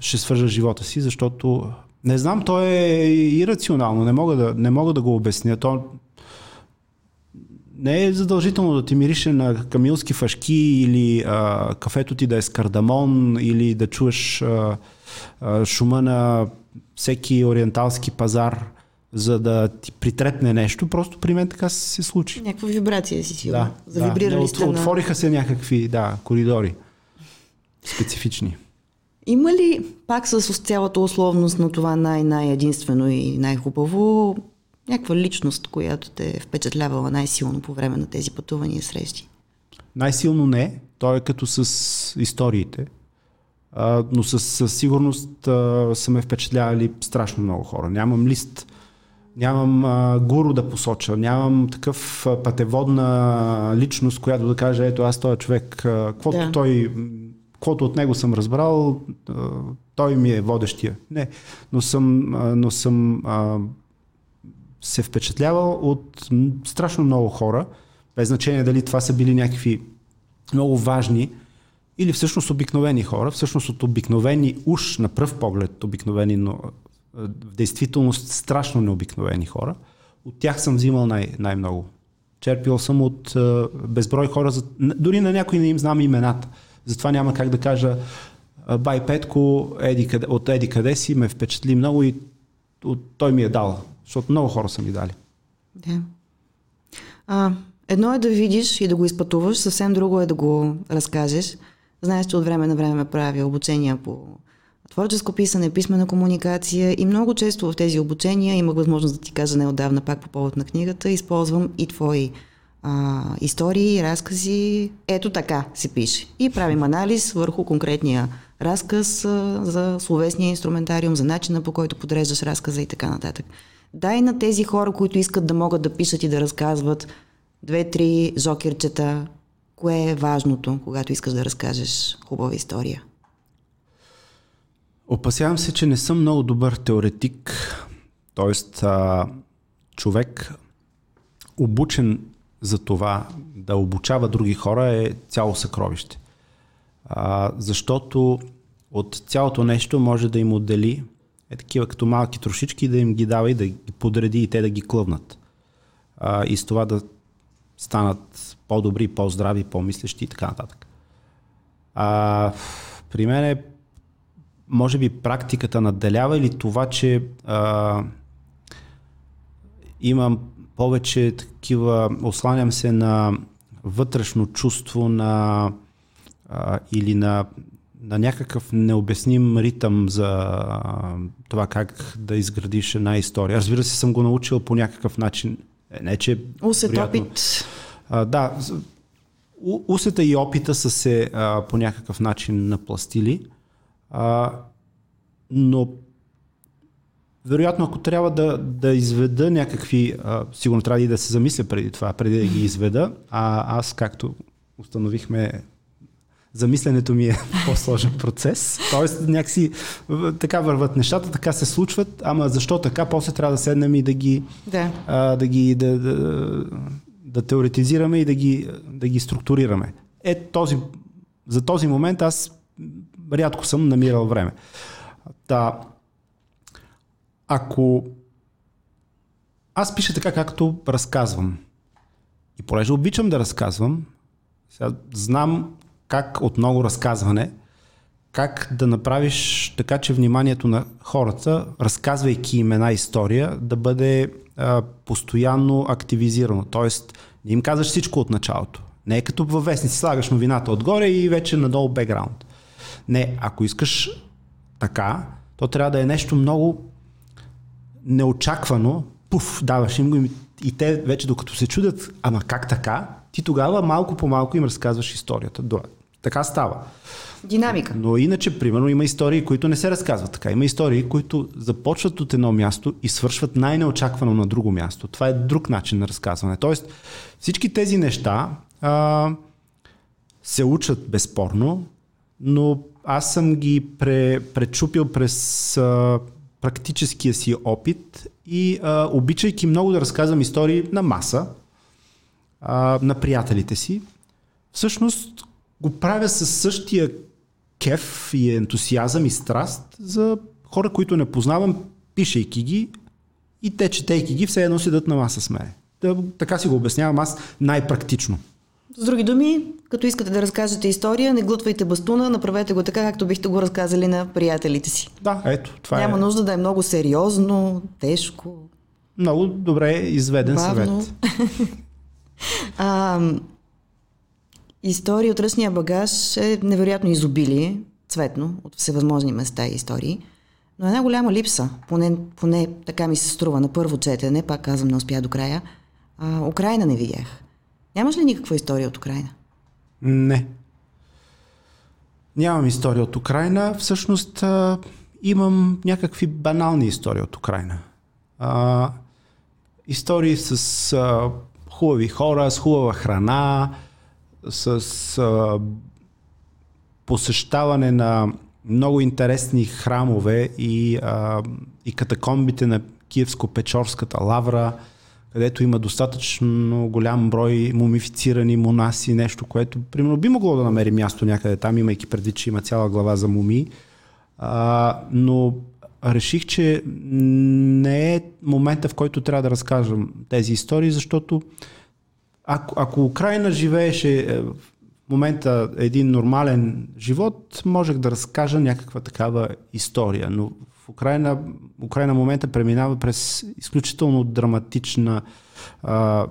ще свържа живота си, защото не знам, то е ирационално, не мога да, не мога да го обясня. То не е задължително да ти мирише на камилски фашки или а, кафето ти да е с кардамон или да чуеш а, а, шума на всеки ориенталски пазар, за да ти притрепне нещо. Просто при мен така се случи. Някаква вибрация си сигурно. Да, Завибрирали да. сте на... Отвориха се някакви да, коридори. Специфични. Има ли пак с цялата условност на това най-най-единствено и най-хубаво някаква личност, която те е впечатлявала най-силно по време на тези пътувания и срещи? Най-силно не. Той е като с историите. А, но със, със сигурност а, са ме впечатлявали страшно много хора. Нямам лист, нямам а, гуру да посоча, нямам такъв а, пътеводна личност, която да каже, ето аз този човек, каквото да. той, каквото от него съм разбрал, а, той ми е водещия. Не, но съм, а, но съм а, се впечатлявал от страшно много хора, без значение дали това са били някакви много важни или всъщност обикновени хора, всъщност от обикновени уж на пръв поглед обикновени, но в действителност страшно необикновени хора, от тях съм взимал най- най-много. Черпил съм от uh, безброй хора, за... дори на някои не им знам имената. Затова няма как да кажа Бай Петко еди, къде, от Еди къде си ме впечатли много и от, той ми е дал защото много хора са ми дали. Да. А, едно е да видиш и да го изпътуваш, съвсем друго е да го разкажеш. Знаеш, че от време на време прави обучения по творческо писане, писмена комуникация и много често в тези обучения имах възможност да ти кажа неодавна пак по повод на книгата, използвам и твои а, истории, разкази. Ето така се пише. И правим анализ върху конкретния разказ а, за словесния инструментариум, за начина по който подреждаш разказа и така нататък. Дай на тези хора, които искат да могат да пишат и да разказват две-три жокерчета, кое е важното, когато искаш да разкажеш хубава история? Опасявам се, че не съм много добър теоретик, т.е. човек обучен за това да обучава други хора е цяло съкровище. А, защото от цялото нещо може да им отдели е такива като малки трошички, да им ги дава и да ги подреди и те да ги клъвнат. А, и с това да станат по-добри, по-здрави, по-мислещи и така нататък. А, при мен е, може би, практиката надделява или това, че а, имам повече такива, осланям се на вътрешно чувство на а, или на, на някакъв необясним ритъм за а, това как да изградиш една история. Разбира се, съм го научил по някакъв начин. Е, не, че... Усет опит. А, да, усета и опита са се а, по някакъв начин напластили, а, но вероятно, ако трябва да, да изведа някакви, а, сигурно трябва и да се замисля преди това, преди да ги изведа, а аз, както установихме, замисленето ми е (laughs) по-сложен процес. Тоест, някакси така върват нещата, така се случват, ама защо така, после трябва да седнем и да ги, да. А, да, ги да, да, да теоретизираме и да ги, да ги структурираме. Е, този, за този момент аз рядко съм намирал време. Та, ако аз пиша така, както разказвам, и понеже обичам да разказвам, сега знам как от много разказване, как да направиш така, че вниманието на хората, разказвайки им една история, да бъде а, постоянно активизирано. Тоест, не им казваш всичко от началото. Не е като във вестници, слагаш новината отгоре и вече надолу бекграунд. Не, ако искаш така, то трябва да е нещо много неочаквано, пуф, даваш им го и те вече докато се чудят, ама как така, ти тогава малко по малко им разказваш историята. Така става. Динамика. Но иначе, примерно, има истории, които не се разказват така. Има истории, които започват от едно място и свършват най-неочаквано на друго място. Това е друг начин на разказване. Тоест, всички тези неща а, се учат безспорно, но аз съм ги пре, пречупил през а, практическия си опит и а, обичайки много да разказвам истории на маса, а, на приятелите си, всъщност го правя със същия кеф и ентусиазъм и страст за хора, които не познавам, пишейки ги и те, четейки ги, все едно седат на маса с мен. така си го обяснявам аз най-практично. С други думи, като искате да разкажете история, не глутвайте бастуна, направете го така, както бихте го разказали на приятелите си. Да, ето, това Няма е. нужда да е много сериозно, тежко. Много добре изведен бавно. съвет. (laughs) а, история от ръчния багаж е невероятно изобилие, цветно, от всевъзможни места и истории. Но една голяма липса, поне, поне така ми се струва на първо четене, пак казвам, не успя до края. А, Украина не видях. Нямаш ли никаква история от Украина? Не. Нямам история от Украина. Всъщност имам някакви банални истории от Украина. А, истории с а, хубави хора, с хубава храна, с а, посещаване на много интересни храмове и, а, и катакомбите на Киевско-Печорската лавра където има достатъчно голям брой мумифицирани монаси, нещо, което примерно би могло да намери място някъде там, имайки предвид, че има цяла глава за муми. А, но реших, че не е момента, в който трябва да разкажем тези истории, защото ако, ако Украина живееше е, в момента един нормален живот, можех да разкажа някаква такава история, но Украина, Украина момента преминава през изключително драматична а,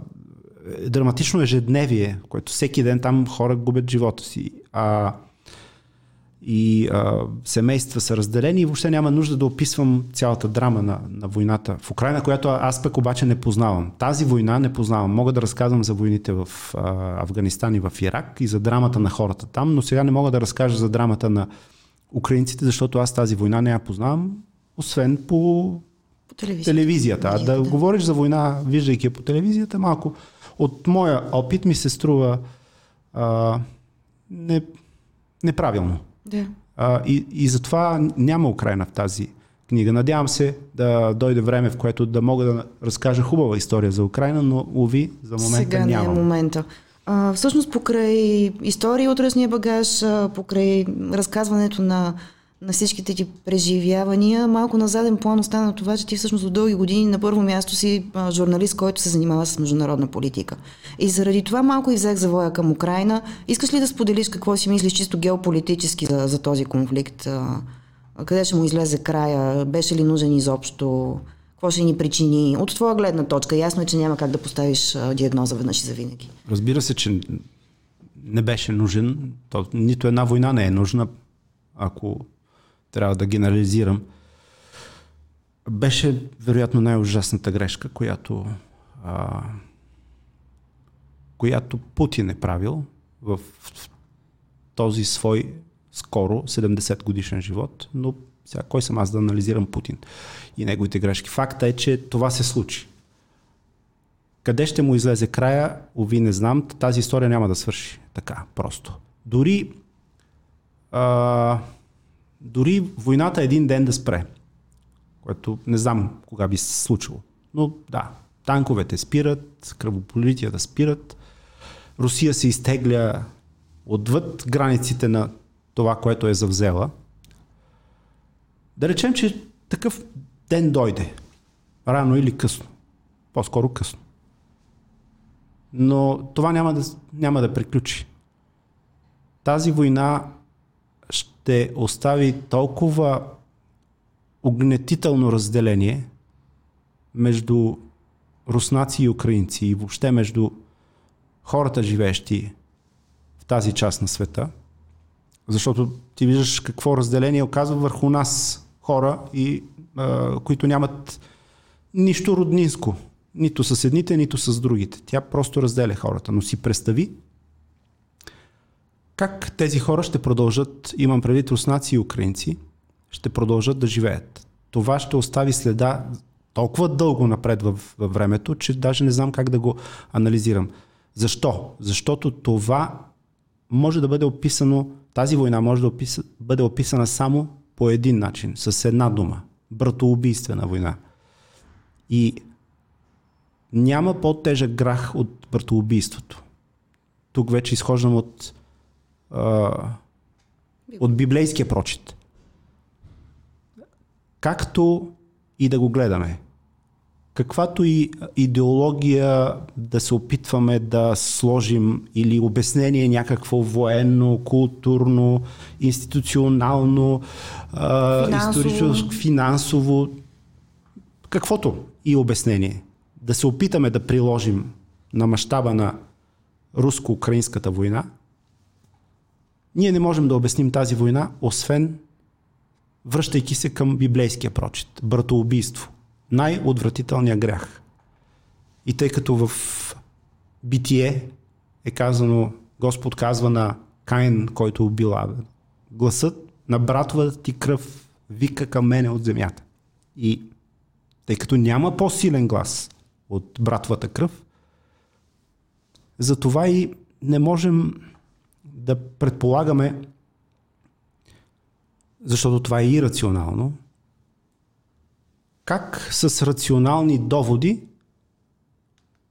драматично ежедневие, което всеки ден там хора губят живота си. А, и а, семейства са разделени и въобще няма нужда да описвам цялата драма на, на войната в Украина, която аз пък обаче не познавам. Тази война не познавам. Мога да разказвам за войните в а, Афганистан и в Ирак и за драмата на хората там, но сега не мога да разкажа за драмата на украинците, защото аз тази война не я познавам, освен по, по телевизията. телевизията. А да, да говориш за война, виждайки я по телевизията, малко от моя опит ми се струва а, не, неправилно. Да. А, и, и затова няма Украина в тази книга. Надявам се да дойде време, в което да мога да разкажа хубава история за Украина, но уви, за момента Сега нямам. не е момента. Всъщност покрай истории от ръчния багаж, покрай разказването на, на всичките ти преживявания, малко на заден план остана това, че ти всъщност от дълги години на първо място си журналист, който се занимава с международна политика. И заради това малко и взех завоя към Украина. Искаш ли да споделиш какво си мислиш чисто геополитически за, за този конфликт? Къде ще му излезе края? Беше ли нужен изобщо? Какво ще ни причини? От твоя гледна точка, ясно е, че няма как да поставиш диагноза веднъж и завинаги. Разбира се, че не беше нужен. То, нито една война не е нужна, ако трябва да генерализирам. Беше, вероятно, най-ужасната грешка, която, а, която Путин е правил в този свой скоро 70 годишен живот, но сега кой съм аз да анализирам Путин и неговите грешки. Факта е, че това се случи. Къде ще му излезе края, ови не знам, тази история няма да свърши така просто. Дори, а, дори войната един ден да спре, което не знам кога би се случило. Но да, танковете спират, кръвополитията спират, Русия се изтегля отвъд границите на това, което е завзела. Да речем, че такъв ден дойде. Рано или късно. По-скоро късно. Но това няма да, няма да приключи. Тази война ще остави толкова огнетително разделение между руснаци и украинци и въобще между хората, живеещи в тази част на света – защото ти виждаш какво разделение оказва върху нас хора, и, а, които нямат нищо роднинско. Нито с едните, нито с другите. Тя просто разделя хората. Но си представи как тези хора ще продължат, имам предвид руснаци и украинци, ще продължат да живеят. Това ще остави следа толкова дълго напред във, във времето, че даже не знам как да го анализирам. Защо? Защото това може да бъде описано тази война може да описа, бъде описана само по един начин, с една дума. Братоубийствена война. И няма по-тежък грах от братоубийството. Тук вече изхождам от, а, от библейския прочит. Както и да го гледаме каквато и идеология да се опитваме да сложим или обяснение някакво военно, културно, институционално, финансово. историческо, финансово, каквото и обяснение. Да се опитаме да приложим на мащаба на руско-украинската война, ние не можем да обясним тази война, освен връщайки се към библейския прочит, братоубийство най-отвратителният грях. И тъй като в битие е казано, Господ казва на Каин, който убил Абел, гласът на братва ти кръв вика към мене от земята. И тъй като няма по-силен глас от братвата кръв, затова и не можем да предполагаме, защото това е ирационално, как с рационални доводи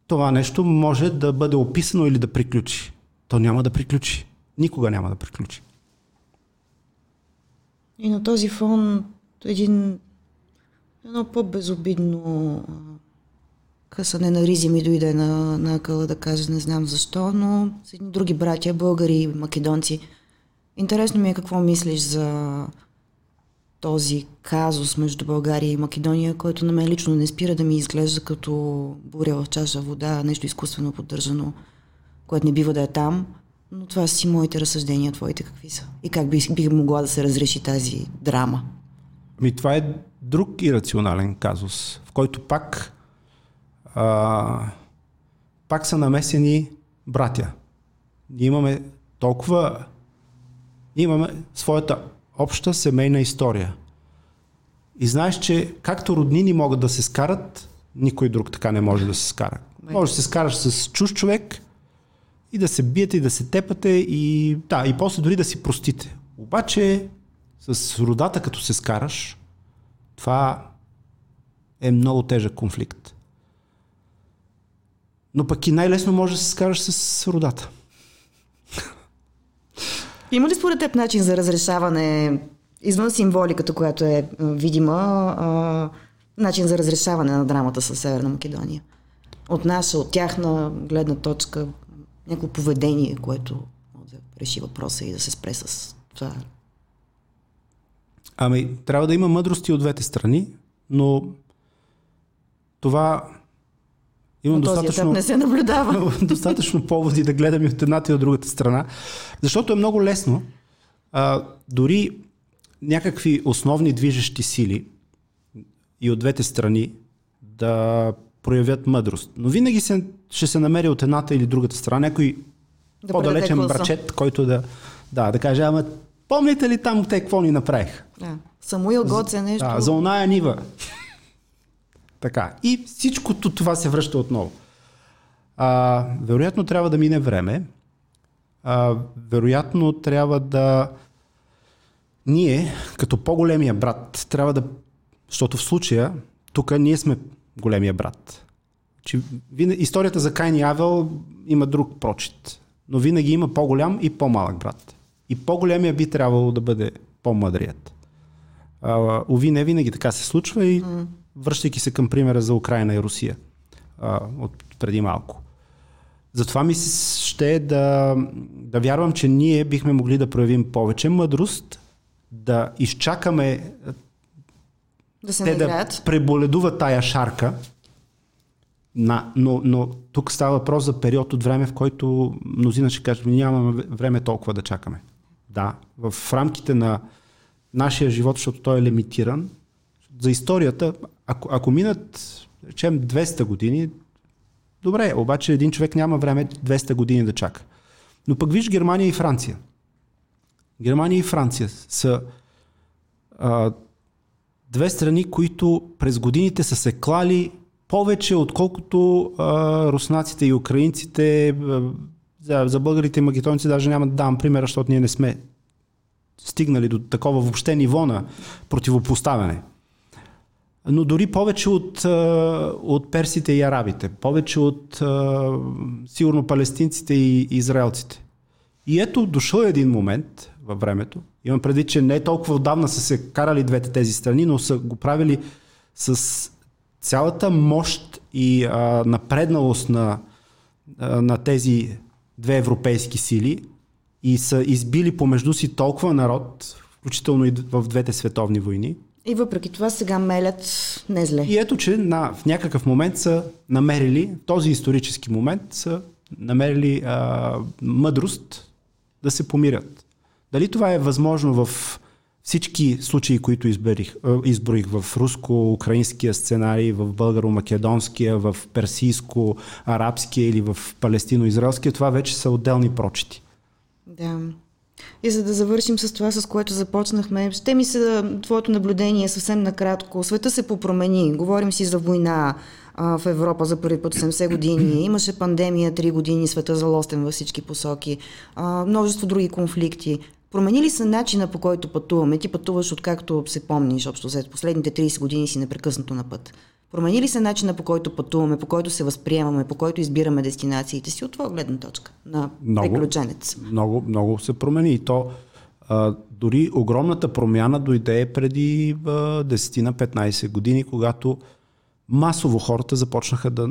това нещо може да бъде описано или да приключи. То няма да приключи. Никога няма да приключи. И на този фон един едно по-безобидно късане на ризи ми дойде на, на къла да кажа, не знам защо, но с едни други братя, българи и македонци. Интересно ми е какво мислиш за този казус между България и Македония, който на мен лично не спира да ми изглежда като буря в чаша вода, нещо изкуствено поддържано, което не бива да е там. Но това си моите разсъждения, твоите какви са? И как би, би могла да се разреши тази драма? Ми, това е друг ирационален казус, в който пак а, пак са намесени братя. Ние имаме толкова имаме своята обща семейна история. И знаеш, че както роднини могат да се скарат, никой друг така не може да се скара. Може да се скараш с чуж човек и да се биете и да се тепате и, да, и после дори да си простите. Обаче с родата като се скараш, това е много тежък конфликт. Но пък и най-лесно може да се скараш с родата. Има ли според теб начин за разрешаване, извън символиката, която е видима, а, начин за разрешаване на драмата с Северна Македония? От наша, от тяхна гледна точка, някакво поведение, което да реши въпроса и да се спре с това. Ами, трябва да има мъдрости от двете страни, но това Имам Но достатъчно, не се наблюдава. (laughs) достатъчно поводи да гледам и от едната и от другата страна, защото е много лесно. А, дори някакви основни движещи сили и от двете страни да проявят мъдрост. Но винаги се, ще се намери от едната или другата страна някой да по-далечен брачет, който да, да, да каже, ама помните ли там те какво ни направих? Да. Самуил Гоц е нещо. Да, за оная нива. Така. И всичкото това се връща отново. А, вероятно трябва да мине време. А, вероятно трябва да ние, като по-големия брат, трябва да... Защото в случая, тук ние сме големия брат. Че, историята за Кайн и Авел има друг прочит. Но винаги има по-голям и по-малък брат. И по-големия би трябвало да бъде по-мъдрият. А, уви, не винаги така се случва и mm. Връщайки се към примера за Украина и Русия а, от преди малко. Затова ми ще е да, да вярвам, че ние бихме могли да проявим повече мъдрост, да изчакаме да се те да преболедуват тая шарка, на, но, но тук става въпрос за период от време, в който мнозина ще кажат, нямаме време толкова да чакаме. Да, в рамките на нашия живот, защото той е лимитиран, за историята, ако, ако минат, речем, 200 години, добре, обаче един човек няма време 200 години да чака. Но пък виж Германия и Франция. Германия и Франция са а, две страни, които през годините са се клали повече, отколкото а, руснаците и украинците. А, за, за българите и магетонци даже няма да давам примера, защото ние не сме стигнали до такова въобще ниво на противопоставяне. Но дори повече от, от персите и арабите, повече от сигурно палестинците и израелците. И ето дошъл един момент във времето, имам предвид, че не толкова отдавна са се карали двете тези страни, но са го правили с цялата мощ и а, напредналост на, а, на тези две европейски сили и са избили помежду си толкова народ, включително и в двете световни войни. И въпреки това сега мелят не зле. И ето, че на, в някакъв момент са намерили, този исторически момент са намерили а, мъдрост да се помирят. Дали това е възможно в всички случаи, които изберих, изброих в руско-украинския сценарий, в българо-македонския, в персийско-арабския или в палестино-израелския, това вече са отделни прочити. Да. И за да завършим с това, с което започнахме, ще ми се твоето наблюдение съвсем накратко. Света се попромени. Говорим си за война а, в Европа за първи път 70 години. (clears throat) Имаше пандемия 3 години, света залостен във всички посоки. А, множество други конфликти. Промени ли се начина по който пътуваме? Ти пътуваш откакто се помниш, общо след последните 30 години си непрекъснато на път. Промени ли се начина по който пътуваме, по който се възприемаме, по който избираме дестинациите си от твоя гледна точка на много, приключенец? Много, много се промени. И то а, дори огромната промяна дойде преди а, 10 на 15 години, когато масово хората започнаха да,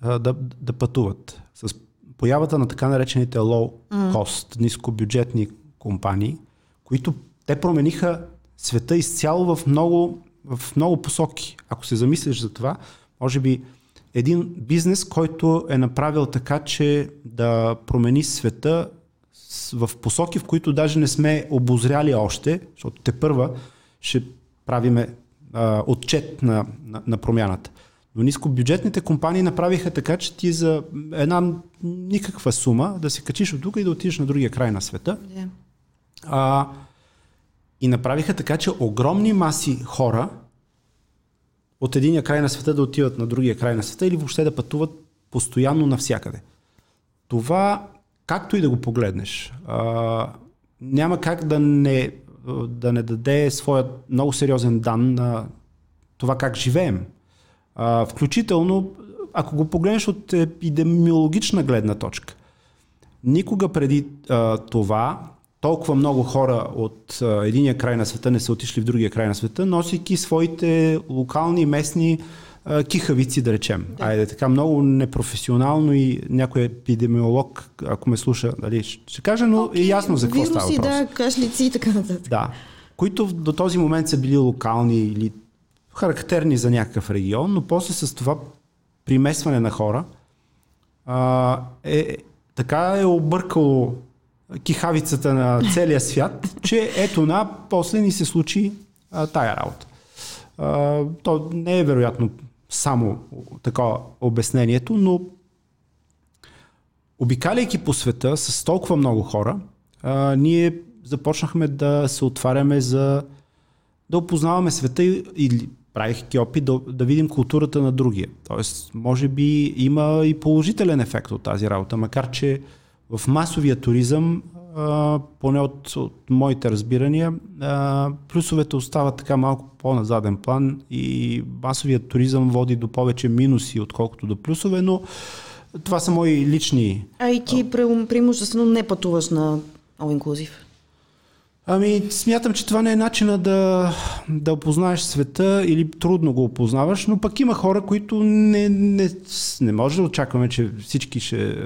а, да, да пътуват. С появата на така наречените low cost, mm. нискобюджетни компании, които те промениха света изцяло в много, в много посоки. Ако се замислиш за това, може би един бизнес, който е направил така, че да промени света в посоки, в които даже не сме обозряли още, защото те първа ще правиме а, отчет на, на, на промяната. Но нискобюджетните компании направиха така, че ти за една никаква сума да се качиш от тук и да отидеш на другия край на света. Yeah. А, и направиха така, че огромни маси хора от единия край на света да отиват на другия край на света или въобще да пътуват постоянно навсякъде. Това, както и да го погледнеш, а, няма как да не, да не даде своят много сериозен дан на това как живеем. А, включително ако го погледнеш от епидемиологична гледна точка, никога преди а, това толкова много хора от а, единия край на света не са отишли в другия край на света, носейки своите локални, местни а, кихавици, да речем. Да. Айде така много непрофесионално и някой епидемиолог, ако ме слуша, дали, ще каже, но okay, е ясно за какво вируси, става въпрос. да, кашлици и така нататък. Да, които до този момент са били локални или характерни за някакъв регион, но после с това примесване на хора а, е, така е объркало кихавицата на целия свят, че ето на, после ни се случи а, тая работа. А, то не е вероятно само такова обяснението, но обикаляйки по света с толкова много хора, а, ние започнахме да се отваряме за да опознаваме света или правихки опит да, да видим културата на другия. Тоест, може би има и положителен ефект от тази работа, макар че в масовия туризъм, а, поне от, от моите разбирания, а, плюсовете остават така малко по назаден план и масовият туризъм води до повече минуси, отколкото до плюсове, но това са мои лични... А и ти преимуществено не пътуваш на All Inclusive? Ами, смятам, че това не е начина да, да опознаеш света или трудно го опознаваш, но пък има хора, които не, не, не може да очакваме, че всички ще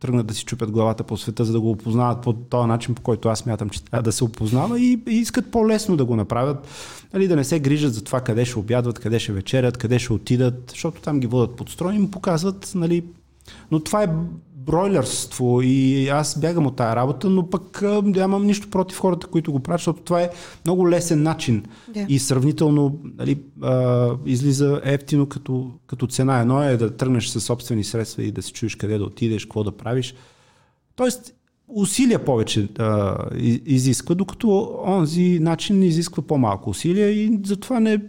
тръгнат да си чупят главата по света, за да го опознават по този начин, по който аз смятам, че трябва да се опознава и, и искат по-лесно да го направят, нали, да не се грижат за това къде ще обядват, къде ще вечерят, къде ще отидат, защото там ги водят под строй и му показват, нали, но това е бройлерство и аз бягам от тая работа, но пък нямам нищо против хората, които го правят, защото това е много лесен начин yeah. и сравнително нали, а, излиза ефтино като, като цена. Едно е да тръгнеш със собствени средства и да се чуеш къде да отидеш, какво да правиш. Тоест, усилия повече а, изисква, докато онзи начин изисква по-малко усилия и затова не,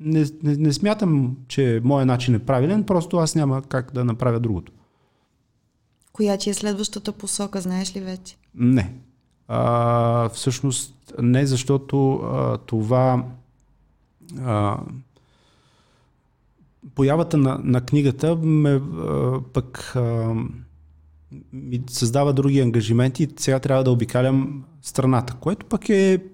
не, не, не смятам, че моят начин е правилен, просто аз няма как да направя другото. Коя ти е следващата посока, знаеш ли вече? Не. А, всъщност не, защото а, това а, появата на, на книгата ме а, пък а, ми създава други ангажименти и сега трябва да обикалям страната, което пък е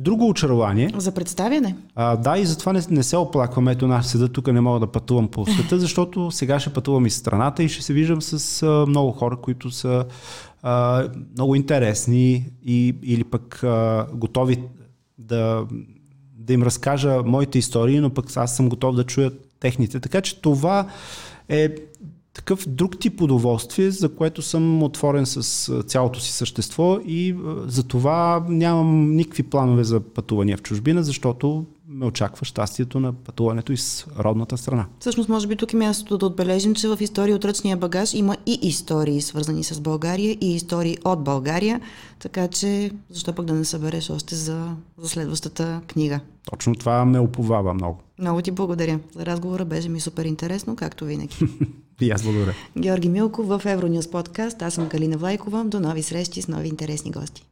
друго очарование. За представяне? А, да, и затова не, не се оплаквам. Ето, наш седа тук не мога да пътувам по света, защото сега ще пътувам из страната и ще се виждам с а, много хора, които са а, много интересни и, или пък а, готови да, да им разкажа моите истории, но пък аз съм готов да чуя техните. Така че това е такъв друг тип удоволствие, за което съм отворен с цялото си същество и за това нямам никакви планове за пътувания в чужбина, защото ме очаква щастието на пътуването из родната страна. Всъщност, може би тук е мястото да отбележим, че в история от ръчния багаж има и истории свързани с България и истории от България, така че защо пък да не събереш още за, за следващата книга? Точно това ме оповава много. Много ти благодаря. За разговора беше ми супер интересно, както винаги. (laughs) и аз благодаря. Георги Милков в Евронюс подкаст. Аз съм Калина Влайкова. До нови срещи с нови интересни гости.